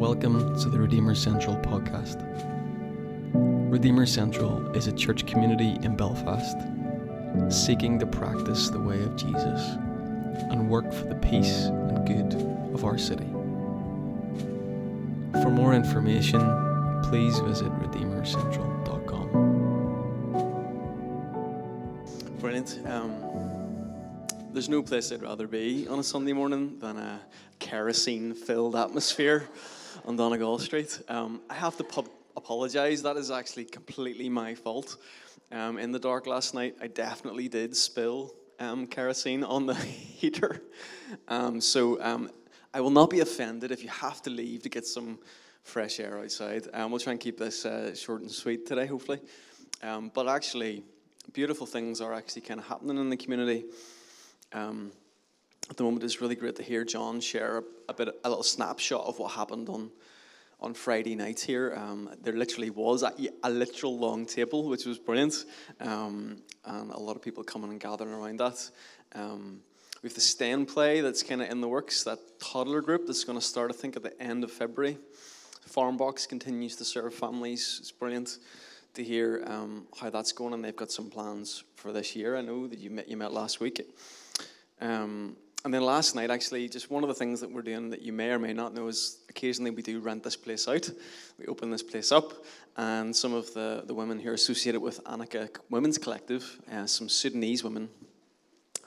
Welcome to the Redeemer Central podcast. Redeemer Central is a church community in Belfast seeking to practice the way of Jesus and work for the peace and good of our city. For more information, please visit redeemercentral.com. Brilliant. Um, there's no place I'd rather be on a Sunday morning than a kerosene filled atmosphere on Donegal Street. Um, I have to pub- apologise, that is actually completely my fault. Um, in the dark last night, I definitely did spill um, kerosene on the heater. Um, so um, I will not be offended if you have to leave to get some fresh air outside. Um, we'll try and keep this uh, short and sweet today, hopefully. But actually, beautiful things are actually kind of happening in the community. Um, at the moment, it's really great to hear John share a, bit, a little snapshot of what happened on on Friday night here. Um, there literally was a, a, literal long table, which was brilliant, um, and a lot of people coming and gathering around that. Um, we have the stand play that's kind of in the works, that toddler group that's going to start, I think, at the end of February. Farm Box continues to serve families. It's brilliant to hear um, how that's going, and they've got some plans for this year. I know that you met, you met last week. Um, and then last night, actually, just one of the things that we're doing that you may or may not know is occasionally we do rent this place out. We open this place up, and some of the, the women here associated with Anaka Women's Collective, uh, some Sudanese women,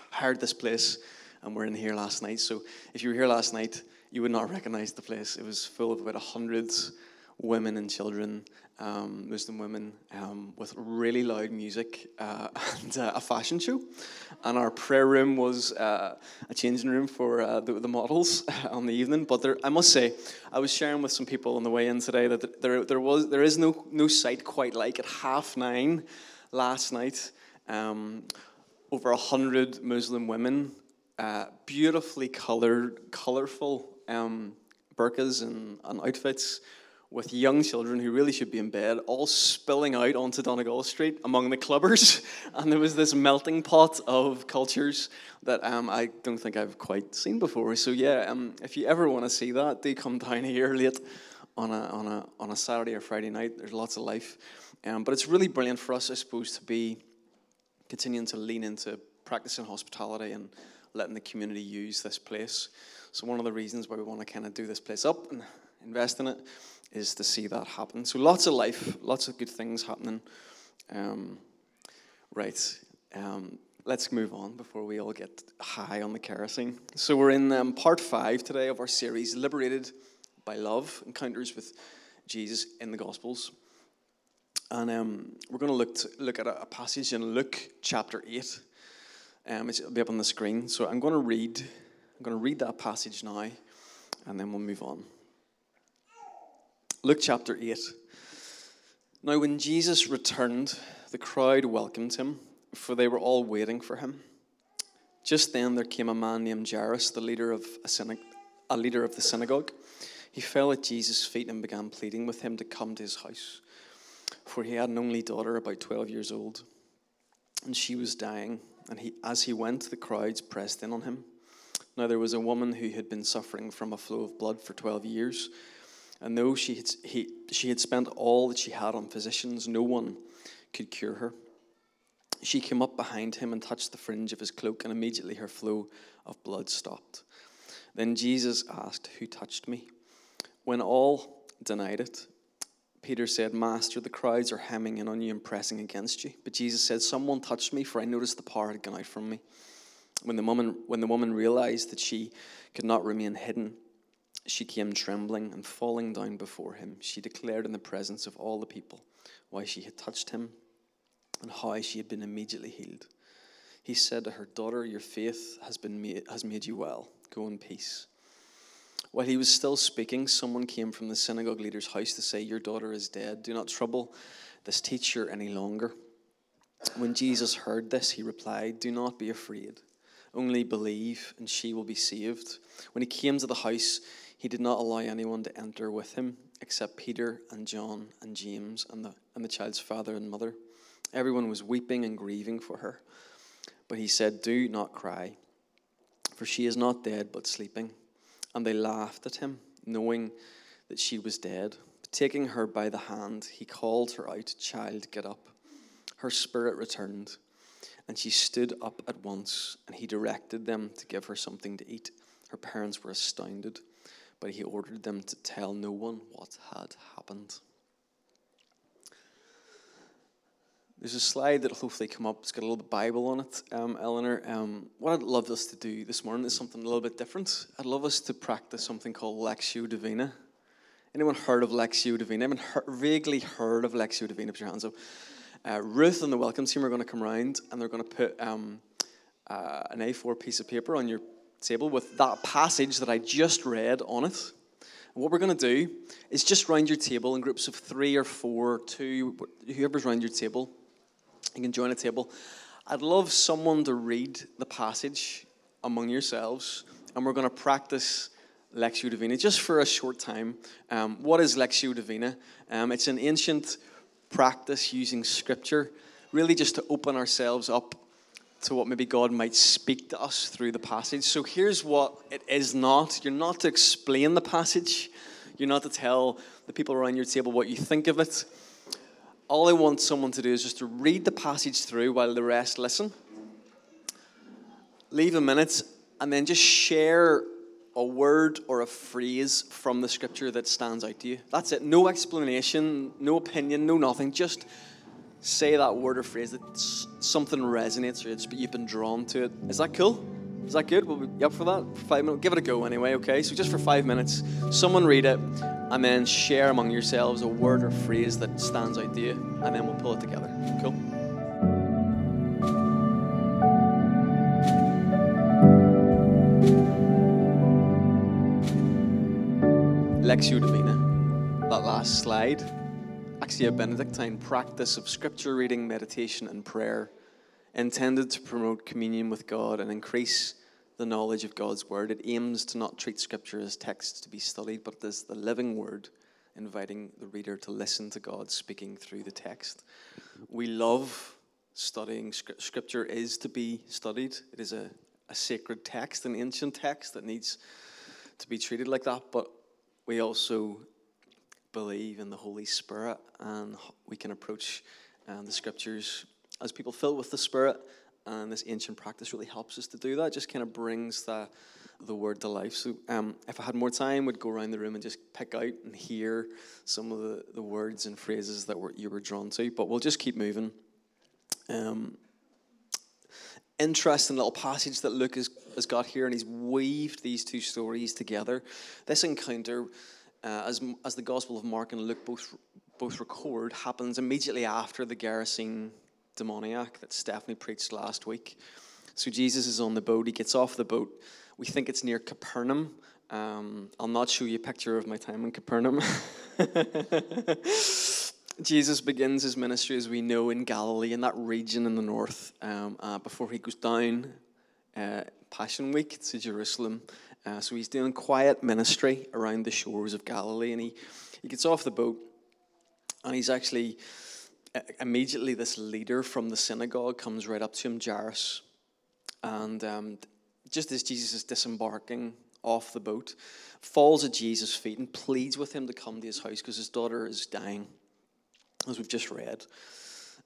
hired this place, and we're in here last night. So if you were here last night, you would not recognize the place. It was full of about a hundred women and children, um, Muslim women, um, with really loud music uh, and uh, a fashion show. And our prayer room was uh, a changing room for uh, the, the, models on the evening. But there, I must say, I was sharing with some people on the way in today that there, there, was, there is no, no sight quite like at half nine last night. Um, over a hundred Muslim women, uh, beautifully colored, colorful um, burqas and, and outfits with young children who really should be in bed, all spilling out onto Donegal Street among the clubbers. And there was this melting pot of cultures that um, I don't think I've quite seen before. So, yeah, um, if you ever want to see that, do come down here late on a, on a, on a Saturday or Friday night. There's lots of life. Um, but it's really brilliant for us, I suppose, to be continuing to lean into practicing hospitality and letting the community use this place. So, one of the reasons why we want to kind of do this place up and invest in it is to see that happen. So lots of life, lots of good things happening. Um, right, um, let's move on before we all get high on the kerosene. So we're in um, part five today of our series, Liberated by Love, Encounters with Jesus in the Gospels. And um, we're going to look look at a, a, passage in Luke chapter 8. Um, it'll be up on the screen. So I'm going to read, I'm going to read that passage now, and then we'll move on. Luke chapter 8. Now, when Jesus returned, the crowd welcomed him, for they were all waiting for him. Just then there came a man named Jairus, the leader of a, a leader of the synagogue. He fell at Jesus' feet and began pleading with him to come to his house, for he had an only daughter, about 12 years old, and she was dying. And he, as he went, the crowds pressed in on him. Now there was a woman who had been suffering from a flow of blood for 12 years and though she had, he, she had spent all that she had on physicians, no one could cure her. She came up behind him and touched the fringe of his cloak, and immediately her flow of blood stopped. Then Jesus asked, Who touched me? When all denied it, Peter said, Master, the crowds are hemming in on you and pressing against you. But Jesus said, Someone touched me, for I noticed the power had gone out from me. When the woman, when the woman realized that she could not remain hidden, she came trembling and falling down before him. She declared in the presence of all the people why she had touched him and how she had been immediately healed. He said to her, Daughter, your faith has, been made, has made you well. Go in peace. While he was still speaking, someone came from the synagogue leader's house to say, Your daughter is dead. Do not trouble this teacher any longer. When Jesus heard this, he replied, Do not be afraid. Only believe, and she will be saved. When he came to the house, he did not allow anyone to enter with him except Peter and John and James and the, and the child's father and mother. Everyone was weeping and grieving for her. But he said, Do not cry, for she is not dead but sleeping. And they laughed at him, knowing that she was dead. But Taking her by the hand, he called her out, Child, get up. Her spirit returned, and she stood up at once, and he directed them to give her something to eat. Her parents were astounded, but he ordered them to tell no one what had happened. There's a slide that'll hopefully come up. It's got a little Bible on it, um, Eleanor. Um, what I'd love us to do this morning is something a little bit different. I'd love us to practice something called Lectio Divina. Anyone heard of Lectio Divina? Anyone heard, vaguely heard of Lectio Divina? Put your hands up. Uh, Ruth and the welcome team are going to come around and they're going to put um, uh, an A4 piece of paper on your table with that passage that I just read on it. And what we're going to do is just round your table in groups of three or four, two, whoever's round your table, you can join a table. I'd love someone to read the passage among yourselves, and we're going to practice Lectio Divina, just for a short time. Um, what is Lectio Divina? Um, it's an ancient practice using scripture, really just to open ourselves up to what maybe God might speak to us through the passage. So here's what it is not you're not to explain the passage, you're not to tell the people around your table what you think of it. All I want someone to do is just to read the passage through while the rest listen. Leave a minute and then just share a word or a phrase from the scripture that stands out to you. That's it. No explanation, no opinion, no nothing. Just say that word or phrase that something resonates or it's, you've been drawn to it. Is that cool? Is that good? Will be up for that? Five minutes? Give it a go anyway, okay? So just for five minutes, someone read it and then share among yourselves a word or phrase that stands out to you, and then we'll pull it together. Cool? Lectio Divina, that last slide, actually a Benedictine practice of scripture reading, meditation, and prayer intended to promote communion with God and increase the knowledge of God's word. It aims to not treat scripture as texts to be studied, but as the living word, inviting the reader to listen to God speaking through the text. We love studying scripture is to be studied. It is a, a sacred text, an ancient text that needs to be treated like that, but we also believe in the Holy Spirit and we can approach um, the scriptures as people filled with the Spirit. And this ancient practice really helps us to do that. It just kind of brings the, the word to life. So um, if I had more time, would go around the room and just pick out and hear some of the, the words and phrases that were, you were drawn to. But we'll just keep moving. Um, interesting little passage that Luke has, has got here, and he's weaved these two stories together. This encounter, uh, as, as the Gospel of Mark and Luke both, both record, happens immediately after the Gerasene demoniac that Stephanie preached last week. So Jesus is on the boat, he gets off the boat. We think it's near Capernaum. Um, I'll not show you a picture of my time in Capernaum. Jesus begins his ministry, as we know, in Galilee, in that region in the north, um, uh, before he goes down uh, Passion Week to Jerusalem. Uh, so he's doing quiet ministry around the shores of Galilee, and he, he gets off the boat, and he's actually uh, immediately this leader from the synagogue comes right up to him, Jairus, and um, just as Jesus is disembarking off the boat, falls at Jesus' feet and pleads with him to come to his house because his daughter is dying as we've just read.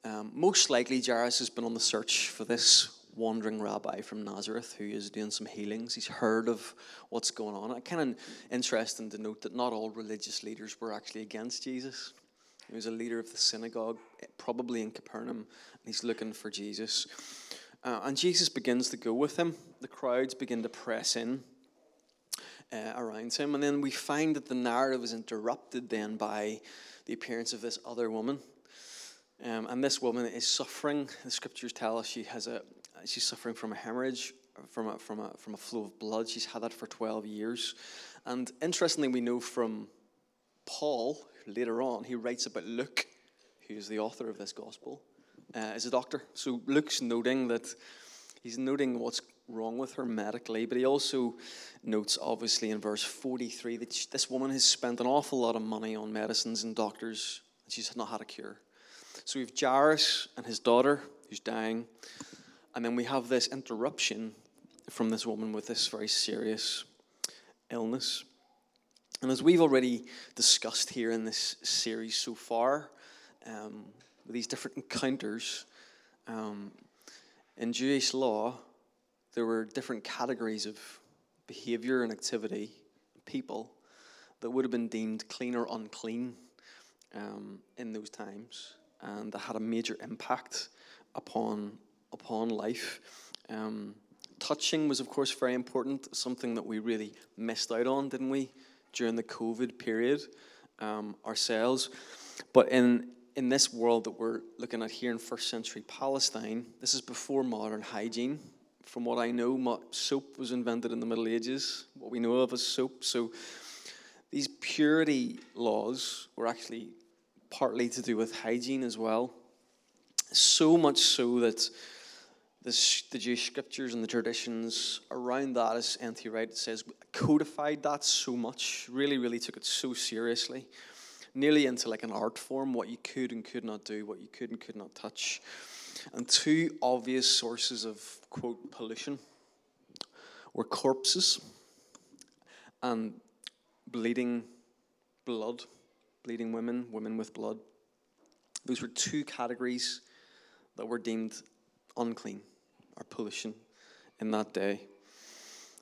Um, most likely, Jairus has been on the search for this wandering rabbi from Nazareth who is doing some healings. He's heard of what's going on. It's kind of interesting to note that not all religious leaders were actually against Jesus. He was a leader of the synagogue, probably in Capernaum, and he's looking for Jesus. Uh, and Jesus begins to go with him. The crowds begin to press in uh, around him. And then we find that the narrative is interrupted then by the appearance of this other woman. Um, and this woman is suffering. The scriptures tell us she has a she's suffering from a hemorrhage, from a, from a, from a flow of blood. She's had that for 12 years. And interestingly, we know from Paul, later on, he writes about Luke, who's the author of this gospel, uh, as a doctor. So Luke's noting that he's noting what's wrong with her medically, but he also notes, obviously, in verse 43 that she, this woman has spent an awful lot of money on medicines and doctors, and she's not had a cure. So we have Jairus and his daughter who's dying, and then we have this interruption from this woman with this very serious illness. And as we've already discussed here in this series so far, um, with these different encounters, um, in Jewish law, there were different categories of behavior and activity, people that would have been deemed clean or unclean um, in those times, and that had a major impact upon upon life. Um, touching was, of course, very important. Something that we really missed out on, didn't we, during the COVID period um, ourselves. But in in this world that we're looking at here in first century Palestine, this is before modern hygiene. From what I know, soap was invented in the Middle Ages. What we know of as soap. So these purity laws were actually partly to do with hygiene as well. So much so that the, the Jewish scriptures and the traditions around that, as N.T. Wright says, codified that so much, really, really took it so seriously, nearly into like an art form, what you could and could not do, what you could and could not touch. And two obvious sources of, quote, pollution were corpses and bleeding blood, bleeding women, women with blood. Those were two categories that were deemed unclean or pollution in that day.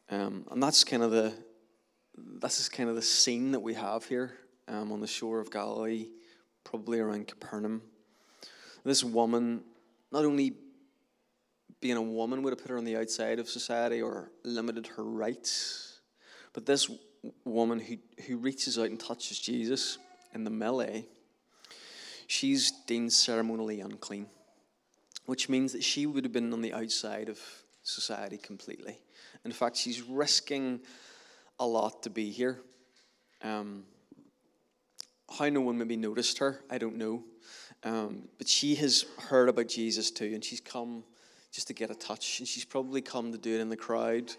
Um, and that's kind of the this is kind of the scene that we have here um, on the shore of Galilee, probably around Capernaum. This woman, not only being a woman would have put her on the outside of society or limited her rights, but this woman who, who reaches out and touches Jesus in the melee, she's deemed ceremonially unclean, which means that she would have been on the outside of society completely. In fact, she's risking a lot to be here. Um, how no one maybe noticed her, I don't know. Um, but she has heard about Jesus too, and she's come just to get a touch, and she's probably come to do it in the crowd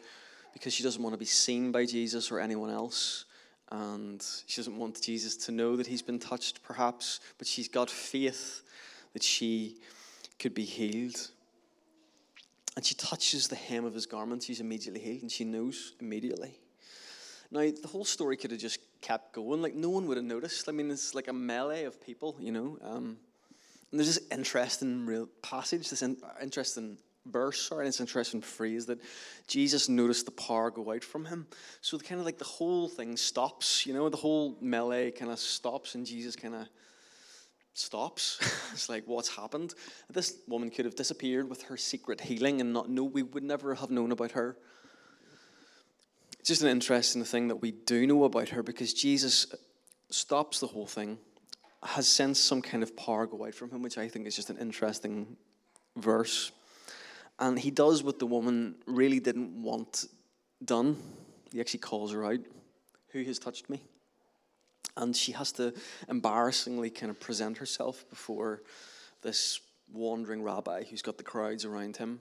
because she doesn't want to be seen by Jesus or anyone else. And she doesn't want Jesus to know that he's been touched, perhaps, but she's got faith that she could be healed. And she touches the hem of his garment, she's immediately healed, and she knows immediately. Now, the whole story could have just kept going. Like, no one would have noticed. I mean, it's like a melee of people, you know. Um, and there's this interesting real passage, this in, interesting verse, sorry, this interesting phrase that Jesus noticed the power go out from him. So the kind of like the whole thing stops, you know, the whole melee kind of stops and Jesus kind of stops. it's like, what's happened? This woman could have disappeared with her secret healing and not know, we would never have known about her. It's just an interesting thing that we do know about her because Jesus stops the whole thing, has sensed some kind of power go out from him, which I think is just an interesting verse. And he does what the woman really didn't want done. He actually calls her out Who has touched me? And she has to embarrassingly kind of present herself before this wandering rabbi who's got the crowds around him.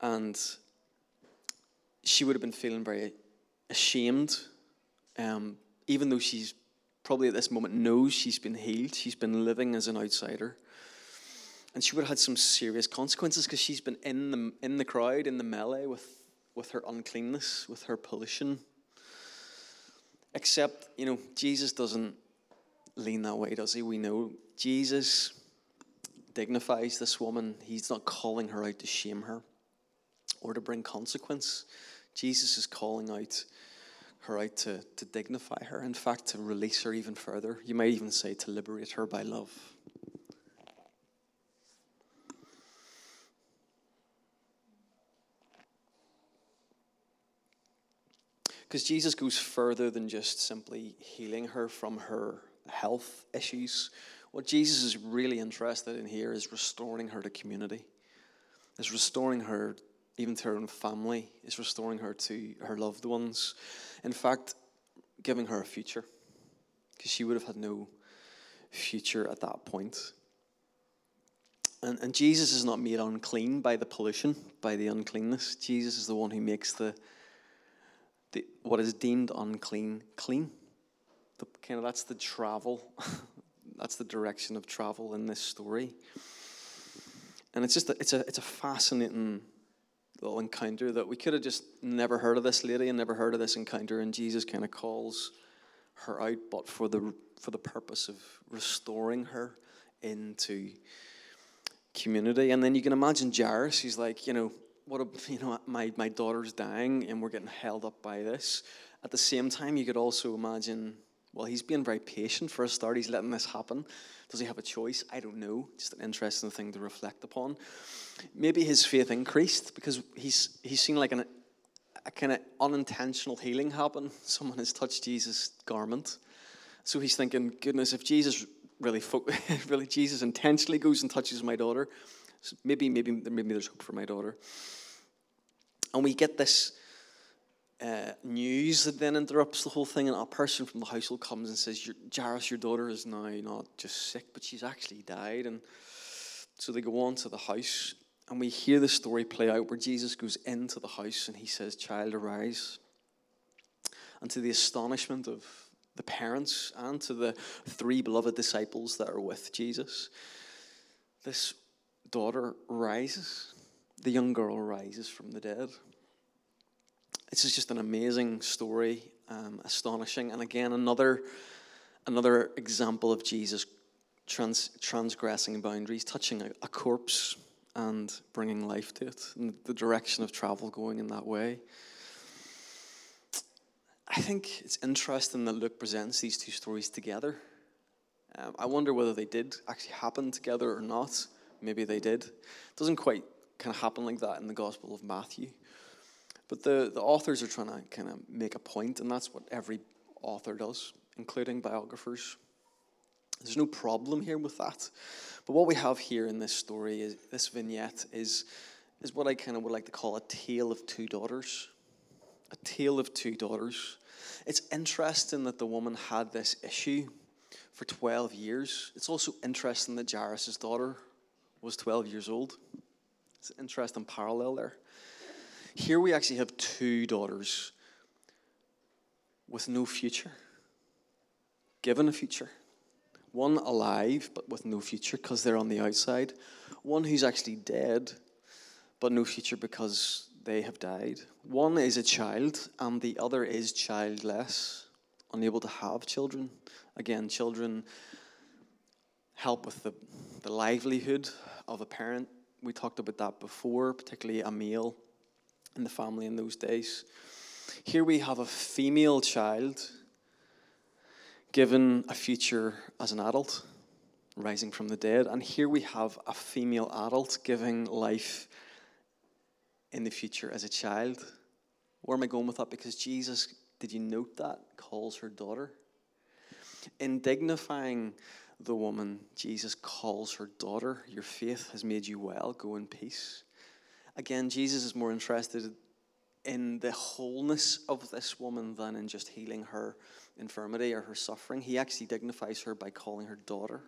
And she would have been feeling very ashamed, um, even though she's probably at this moment knows she's been healed. She's been living as an outsider and she would have had some serious consequences because she's been in the in the crowd in the melee with with her uncleanness, with her pollution. Except, you know, Jesus doesn't lean that way, does he? We know Jesus dignifies this woman. He's not calling her out to shame her or to bring consequence. Jesus is calling out her out to, to dignify her, in fact, to release her even further. You might even say to liberate her by love. Because Jesus goes further than just simply healing her from her health issues. What Jesus is really interested in here is restoring her to community, is restoring her even to her own family, is restoring her to her loved ones. In fact, giving her a future, because she would have had no future at that point. And, and Jesus is not made unclean by the pollution, by the uncleanness. Jesus is the one who makes the the, what is deemed unclean clean. The, kind of that's the travel, that's the direction of travel in this story. And it's just a, it's a it's a fascinating little encounter that we could have just never heard of this lady and never heard of this encounter, and Jesus kind of calls her out, but for the for the purpose of restoring her into community. And then you can imagine Jairus, he's like, you know, what a, you know, my, my daughter's dying and we're getting held up by this. At the same time, you could also imagine, well, he's being very patient for a start. He's letting this happen. Does he have a choice? I don't know. Just an interesting thing to reflect upon. Maybe his faith increased because he's, he's seen like an, a kind of unintentional healing happen. Someone has touched Jesus' garment. So he's thinking, goodness, if Jesus really, fo- really Jesus intentionally goes and touches my daughter, maybe, maybe, maybe there's hope for my daughter. And we get this uh, news that then interrupts the whole thing, and a person from the household comes and says, Jairus, your daughter is now not just sick, but she's actually died. And so they go on to the house, and we hear the story play out where Jesus goes into the house and he says, Child, arise. And to the astonishment of the parents and to the three beloved disciples that are with Jesus, this daughter rises. The young girl rises from the dead. This is just an amazing story, um, astonishing, and again another another example of Jesus trans, transgressing boundaries, touching a, a corpse and bringing life to it, and the direction of travel going in that way. I think it's interesting that Luke presents these two stories together. Um, I wonder whether they did actually happen together or not. Maybe they did. It doesn't quite kind of happen like that in the Gospel of Matthew. But the, the authors are trying to kind of make a point, and that's what every author does, including biographers. There's no problem here with that. But what we have here in this story, is this vignette, is, is what I kind of would like to call a tale of two daughters. A tale of two daughters. It's interesting that the woman had this issue for 12 years. It's also interesting that Jairus' daughter was 12 years old. It's an interesting parallel there. Here we actually have two daughters with no future, given a future. One alive, but with no future because they're on the outside. One who's actually dead, but no future because they have died. One is a child, and the other is childless, unable to have children. Again, children help with the, the livelihood of a parent. We talked about that before, particularly a male in the family in those days. Here we have a female child given a future as an adult, rising from the dead. And here we have a female adult giving life in the future as a child. Where am I going with that? Because Jesus, did you note that? Calls her daughter. In dignifying the woman, Jesus calls her daughter. Your faith has made you well. Go in peace. Again, Jesus is more interested in the wholeness of this woman than in just healing her infirmity or her suffering. He actually dignifies her by calling her daughter,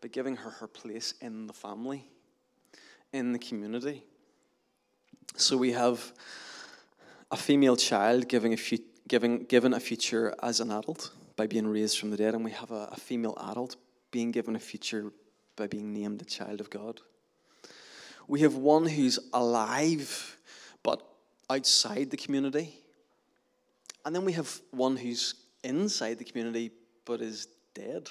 by giving her her place in the family, in the community. So we have a female child giving a fu- giving, given a future as an adult by being raised from the dead, and we have a, a female adult being given a future by being named a child of God. We have one who's alive but outside the community. And then we have one who's inside the community but is dead.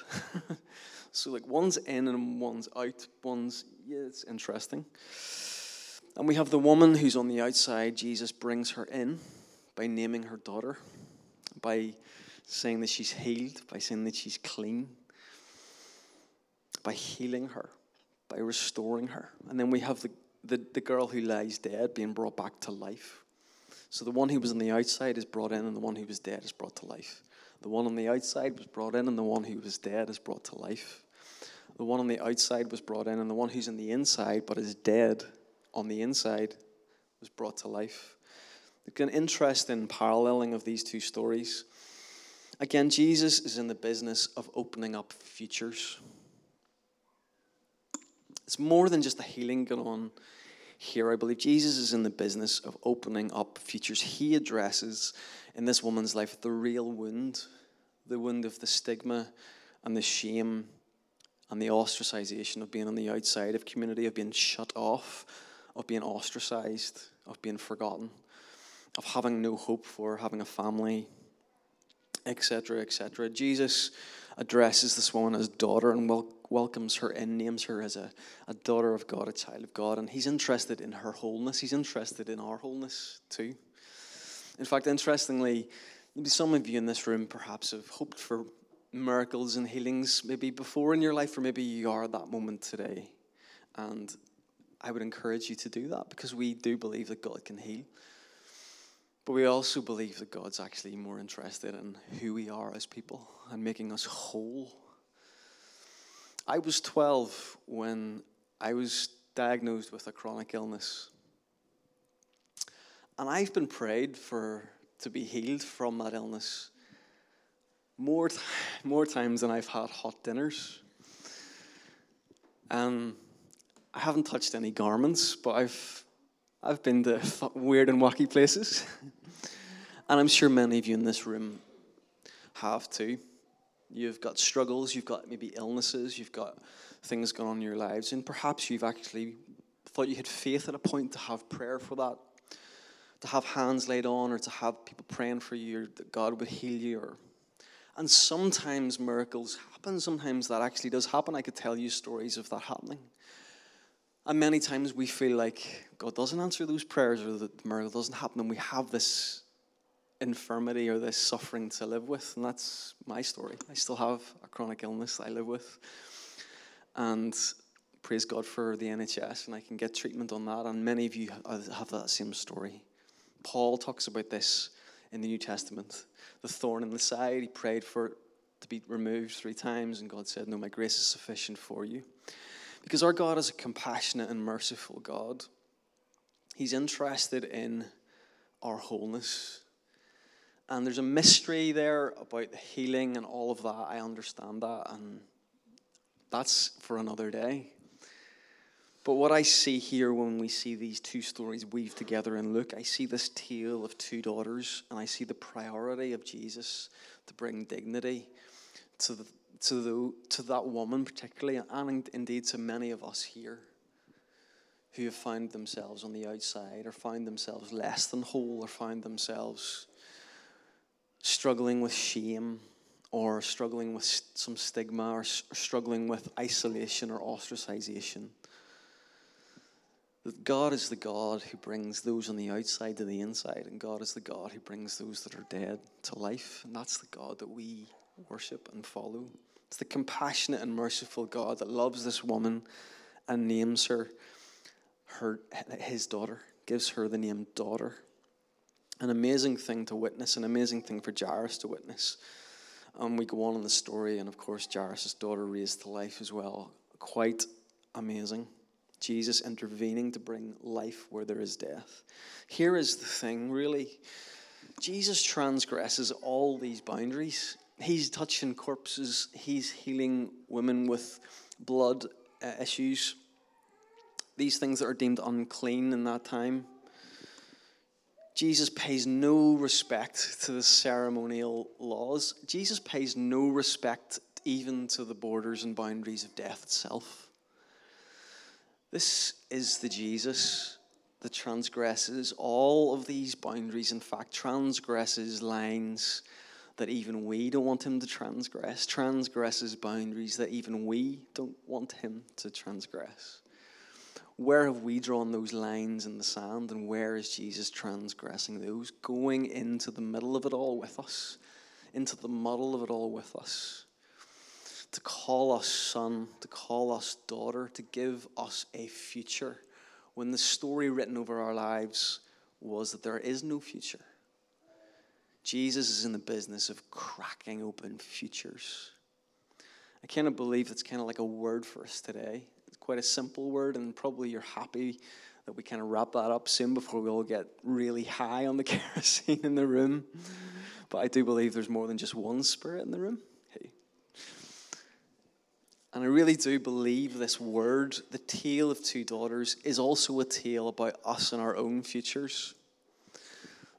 so, like, one's in and one's out. One's, yeah, it's interesting. And we have the woman who's on the outside. Jesus brings her in by naming her daughter, by saying that she's healed, by saying that she's clean, by healing her, by restoring her. And then we have the, the, the girl who lies dead being brought back to life. So the one who was on the outside is brought in, and the one who was dead is brought to life. The one on the outside was brought in, and the one who was dead is brought to life. The one on the outside was brought in, and the one who's in the inside but is dead on the inside was brought to life. An interesting paralleling of these two stories. Again, Jesus is in the business of opening up futures. It's more than just a healing going on here. I believe Jesus is in the business of opening up futures. He addresses in this woman's life the real wound, the wound of the stigma and the shame and the ostracization of being on the outside of community, of being shut off, of being ostracized, of being forgotten, of having no hope for having a family etc., etc. Jesus addresses this woman as daughter and wel- welcomes her in, names her as a, a daughter of God, a child of God, and he's interested in her wholeness. He's interested in our wholeness too. In fact, interestingly, maybe some of you in this room perhaps have hoped for miracles and healings maybe before in your life, or maybe you are at that moment today. And I would encourage you to do that because we do believe that God can heal. But we also believe that God's actually more interested in who we are as people and making us whole. I was 12 when I was diagnosed with a chronic illness. And I've been prayed for to be healed from that illness more, more times than I've had hot dinners. And I haven't touched any garments, but I've I've been to weird and wacky places. and I'm sure many of you in this room have too. You've got struggles, you've got maybe illnesses, you've got things going on in your lives, and perhaps you've actually thought you had faith at a point to have prayer for that, to have hands laid on, or to have people praying for you, or that God would heal you. Or, and sometimes miracles happen, sometimes that actually does happen. I could tell you stories of that happening. And many times we feel like God doesn't answer those prayers or the miracle doesn't happen, and we have this infirmity or this suffering to live with. And that's my story. I still have a chronic illness I live with. And praise God for the NHS, and I can get treatment on that. And many of you have that same story. Paul talks about this in the New Testament the thorn in the side. He prayed for it to be removed three times, and God said, No, my grace is sufficient for you. Because our God is a compassionate and merciful God. He's interested in our wholeness. And there's a mystery there about the healing and all of that. I understand that. And that's for another day. But what I see here when we see these two stories weave together and look, I see this tale of two daughters, and I see the priority of Jesus to bring dignity to the, to, the, to that woman, particularly, and indeed to many of us here who have found themselves on the outside or found themselves less than whole or found themselves struggling with shame or struggling with some stigma or struggling with isolation or ostracization. That God is the God who brings those on the outside to the inside, and God is the God who brings those that are dead to life. And that's the God that we worship and follow. It's the compassionate and merciful God that loves this woman and names her, her his daughter, gives her the name daughter. An amazing thing to witness, an amazing thing for Jairus to witness. And um, we go on in the story, and of course, Jairus' daughter raised to life as well. Quite amazing. Jesus intervening to bring life where there is death. Here is the thing, really. Jesus transgresses all these boundaries. He's touching corpses, he's healing women with blood uh, issues, these things that are deemed unclean in that time. Jesus pays no respect to the ceremonial laws. Jesus pays no respect even to the borders and boundaries of death itself. This is the Jesus that transgresses all of these boundaries, in fact, transgresses lines that even we don't want him to transgress, transgresses boundaries that even we don't want him to transgress. Where have we drawn those lines in the sand, and where is Jesus transgressing those? Going into the middle of it all with us, into the muddle of it all with us. To call us son, to call us daughter, to give us a future. When the story written over our lives was that there is no future Jesus is in the business of cracking open futures. I of believe that's kind of like a word for us today. Quite a simple word, and probably you're happy that we kind of wrap that up soon before we all get really high on the kerosene in the room. But I do believe there's more than just one spirit in the room. Hey. And I really do believe this word, the tale of two daughters, is also a tale about us and our own futures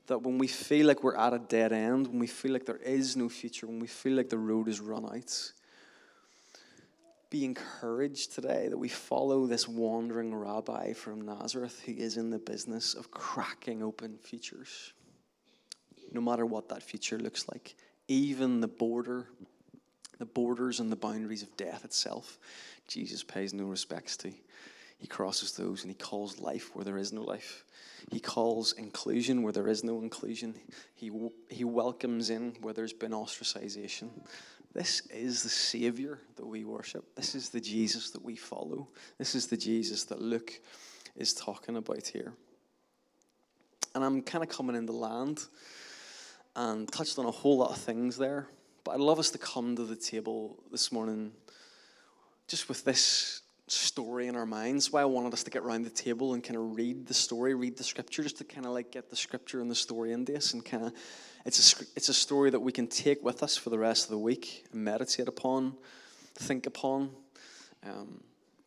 that when we feel like we're at a dead end, when we feel like there is no future, when we feel like the road is run out, be encouraged today that we follow this wandering rabbi from Nazareth who is in the business of cracking open futures. No matter what that future looks like, even the border, the borders and the boundaries of death itself, Jesus pays no respects to. He crosses those and he calls life where there is no life. He calls inclusion where there is no inclusion. He, he welcomes in where there's been ostracization. This is the Savior that we worship. This is the Jesus that we follow. This is the Jesus that Luke is talking about here. And I'm kind of coming in the land and touched on a whole lot of things there. But I'd love us to come to the table this morning just with this story in our minds. Why I wanted us to get around the table and kind of read the story, read the scripture, just to kind of like get the scripture and the story into us, and kind of it's a it's a story that we can take with us for the rest of the week and meditate upon, think upon. Um,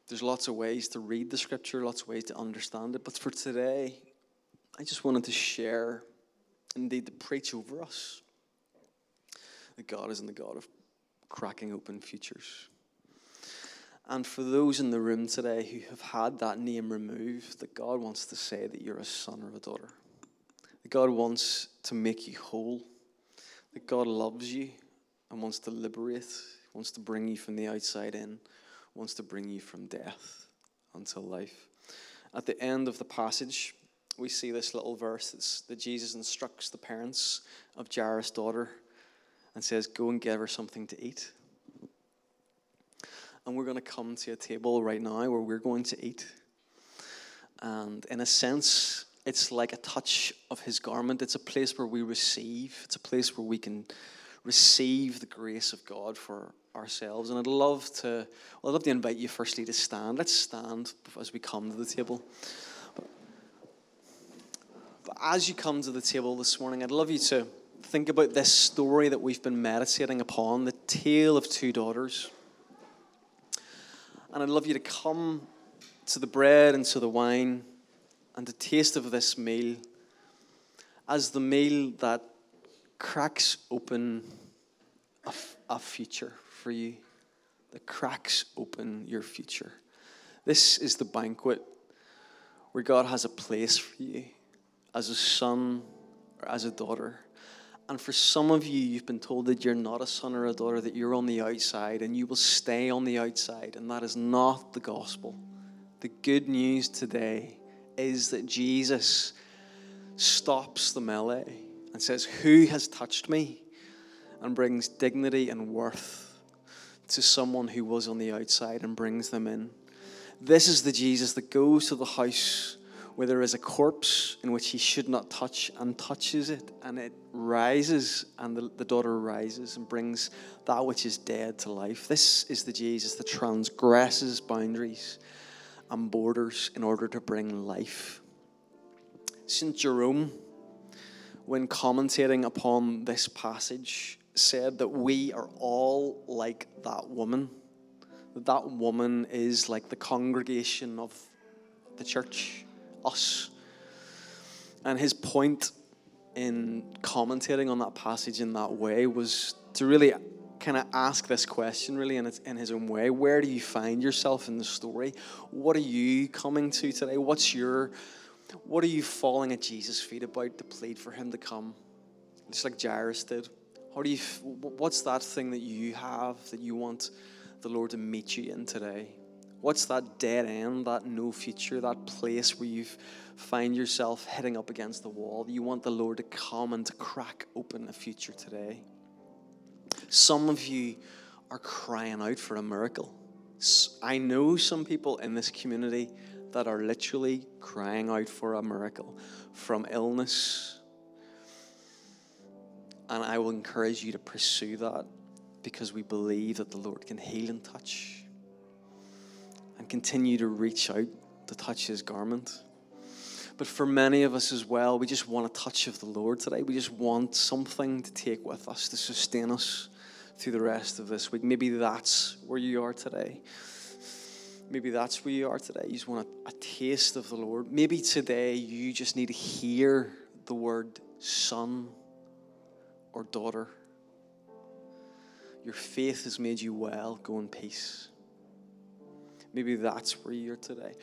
there's lots of ways to read the scripture, lots of ways to understand it. But for today, I just wanted to share, indeed, to preach over us that God isn't the God of cracking open futures. And for those in the room today who have had that name removed, that God wants to say that you're a son or a daughter. That God wants to make you whole. That God loves you and wants to liberate, wants to bring you from the outside in, wants to bring you from death until life. At the end of the passage, we see this little verse that Jesus instructs the parents of Jairus' daughter and says, Go and give her something to eat. And we're going to come to a table right now where we're going to eat. And in a sense, it's like a touch of his garment. It's a place where we receive, it's a place where we can receive the grace of God for ourselves. And I'd love to, well, I'd love to invite you firstly to stand. Let's stand as we come to the table. But as you come to the table this morning, I'd love you to think about this story that we've been meditating upon the tale of two daughters. And I'd love you to come to the bread and to the wine and to taste of this meal as the meal that cracks open a, a future for you, that cracks open your future. This is the banquet where God has a place for you as a son or as a daughter. And for some of you, you've been told that you're not a son or a daughter, that you're on the outside and you will stay on the outside. And that is not the gospel. The good news today is that Jesus stops the melee and says, Who has touched me? and brings dignity and worth to someone who was on the outside and brings them in. This is the Jesus that goes to the house where there is a corpse in which he should not touch and touches it, and it rises, and the, the daughter rises and brings that which is dead to life. This is the Jesus that transgresses boundaries and borders in order to bring life. St. Jerome, when commentating upon this passage, said that we are all like that woman. That that woman is like the congregation of the church us. And his point in commentating on that passage in that way was to really kind of ask this question, really, in, in his own way. Where do you find yourself in the story? What are you coming to today? What's your, what are you falling at Jesus' feet about to plead for him to come? Just like Jairus did. How do you, what's that thing that you have that you want the Lord to meet you in today? What's that dead end, that no future, that place where you find yourself hitting up against the wall? You want the Lord to come and to crack open a future today. Some of you are crying out for a miracle. I know some people in this community that are literally crying out for a miracle from illness. And I will encourage you to pursue that because we believe that the Lord can heal and touch and continue to reach out to touch his garment. But for many of us as well, we just want a touch of the Lord today. We just want something to take with us to sustain us through the rest of this week. Maybe that's where you are today. Maybe that's where you are today. You just want a, a taste of the Lord. Maybe today you just need to hear the word son or daughter. Your faith has made you well. Go in peace. Maybe that's where you're today.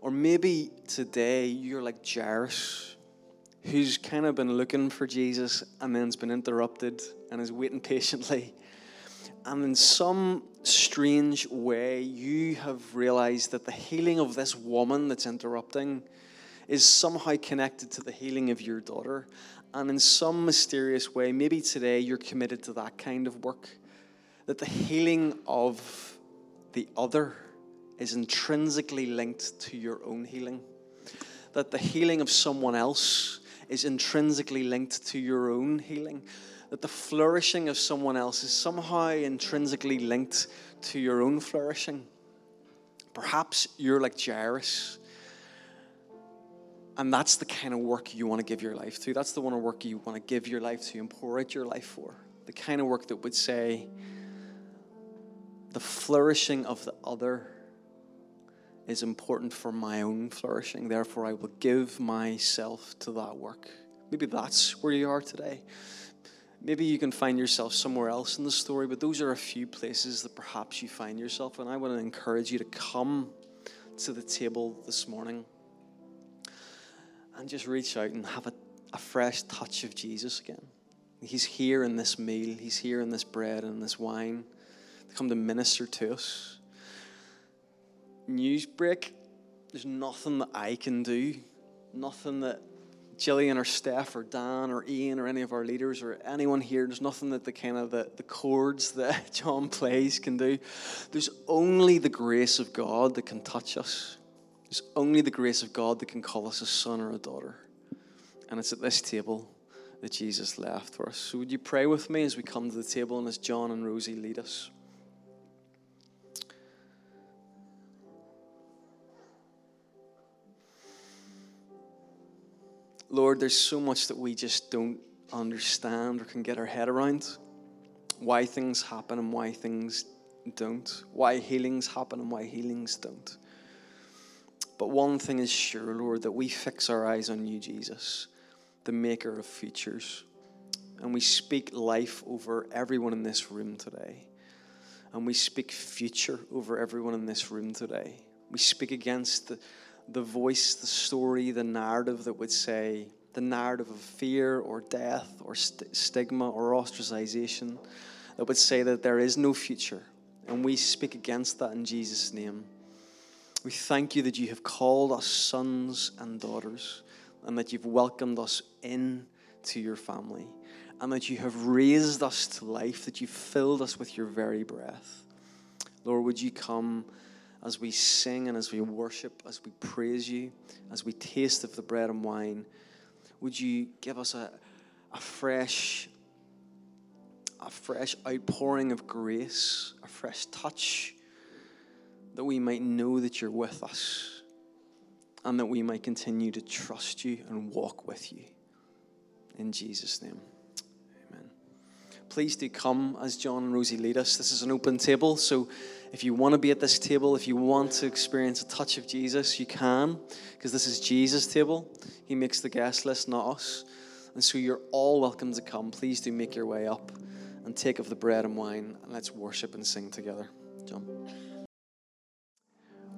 Or maybe today you're like Jairus, who's kind of been looking for Jesus and then's been interrupted and is waiting patiently. And in some strange way, you have realized that the healing of this woman that's interrupting is somehow connected to the healing of your daughter. And in some mysterious way, maybe today you're committed to that kind of work. That the healing of the other is intrinsically linked to your own healing. That the healing of someone else is intrinsically linked to your own healing. That the flourishing of someone else is somehow intrinsically linked to your own flourishing. Perhaps you're like Jairus and that's the kind of work you want to give your life to. That's the one of work you want to give your life to and pour out your life for. The kind of work that would say, the flourishing of the other is important for my own flourishing. Therefore, I will give myself to that work. Maybe that's where you are today. Maybe you can find yourself somewhere else in the story, but those are a few places that perhaps you find yourself. And I want to encourage you to come to the table this morning and just reach out and have a, a fresh touch of Jesus again. He's here in this meal, He's here in this bread and this wine to come to minister to us. Newsbreak, there's nothing that I can do, nothing that Jillian or Steph or Dan or Ian or any of our leaders or anyone here, there's nothing that the kind of the, the chords that John plays can do. There's only the grace of God that can touch us. There's only the grace of God that can call us a son or a daughter. And it's at this table that Jesus left for us. So, would you pray with me as we come to the table and as John and Rosie lead us? Lord, there's so much that we just don't understand or can get our head around. Why things happen and why things don't. Why healings happen and why healings don't. But one thing is sure, Lord, that we fix our eyes on you, Jesus, the maker of futures. And we speak life over everyone in this room today. And we speak future over everyone in this room today. We speak against the, the voice, the story, the narrative that would say, the narrative of fear or death or st- stigma or ostracization that would say that there is no future. And we speak against that in Jesus' name. We thank you that you have called us sons and daughters and that you've welcomed us in to your family and that you have raised us to life, that you've filled us with your very breath. Lord, would you come as we sing and as we worship, as we praise you, as we taste of the bread and wine? Would you give us a, a fresh a fresh outpouring of grace, a fresh touch that we might know that you're with us and that we might continue to trust you and walk with you. In Jesus' name. Please do come as John and Rosie lead us. This is an open table, so if you want to be at this table, if you want to experience a touch of Jesus, you can, because this is Jesus' table. He makes the guest list, not us. And so you're all welcome to come. Please do make your way up and take of the bread and wine, and let's worship and sing together. John.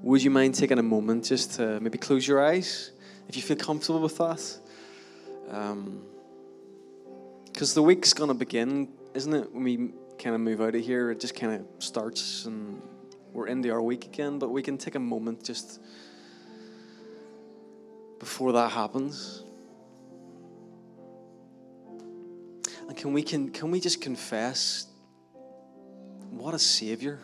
Would you mind taking a moment just to maybe close your eyes if you feel comfortable with that? Because um, the week's going to begin, isn't it? When we kind of move out of here, it just kind of starts and we're into our week again. But we can take a moment just before that happens. And can we can can we just confess what a savior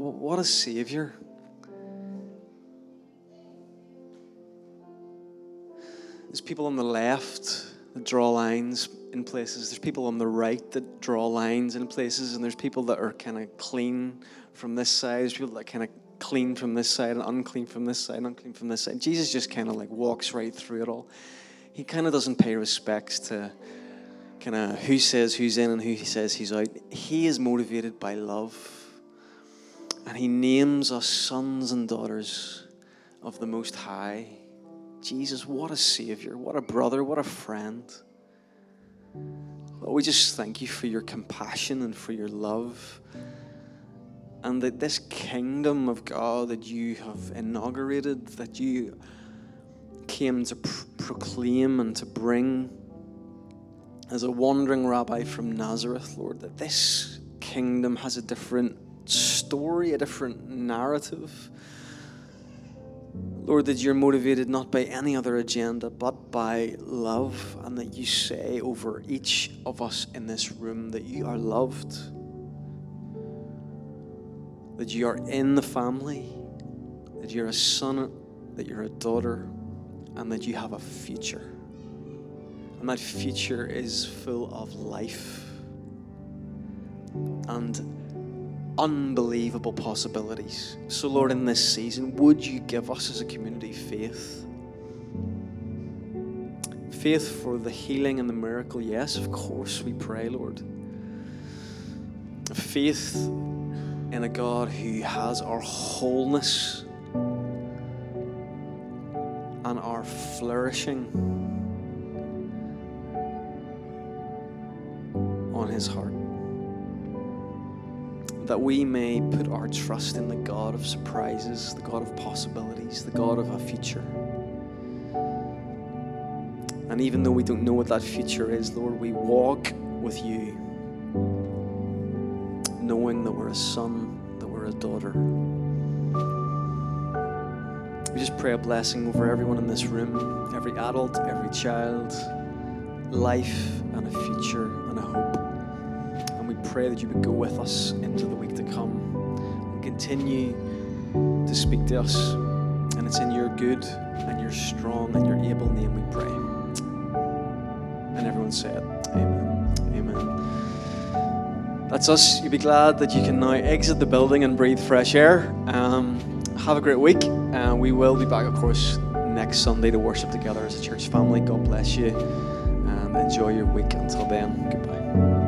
What a Savior. There's people on the left that draw lines in places. There's people on the right that draw lines in places. And there's people that are kind of clean from this side. There's people that kind of clean from this side and unclean from this side and unclean from this side. Jesus just kind of like walks right through it all. He kind of doesn't pay respects to kind of who says who's in and who he says he's out. He is motivated by love and he names us sons and daughters of the Most High. Jesus, what a Savior, what a brother, what a friend. Lord, we just thank you for your compassion and for your love. And that this kingdom of God that you have inaugurated, that you came to pr- proclaim and to bring as a wandering rabbi from Nazareth, Lord, that this kingdom has a different story, a different narrative. Lord, that you're motivated not by any other agenda, but by love, and that you say over each of us in this room that you are loved, that you are in the family, that you're a son, that you're a daughter, and that you have a future. And that future is full of life and unbelievable possibilities. So, Lord, in this season, would you give us as a community faith? Faith for the healing and the miracle, yes, of course, we pray, Lord. Faith in a God who has our wholeness and our flourishing on his heart. That we may put our trust in the God of surprises, the God of possibilities, the God of a future. And even though we don't know what that future is, Lord, we walk with you, knowing that we're a son, that we're a daughter. We just pray a blessing over everyone in this room, every adult, every child, life and a future and a hope. Pray that you would go with us into the week to come and continue to speak to us. And it's in your good and your strong and your able name we pray. And everyone say it. Amen. Amen. That's us. You'll be glad that you can now exit the building and breathe fresh air. Um, have a great week. And we will be back, of course, next Sunday to worship together as a church family. God bless you and enjoy your week. Until then, goodbye.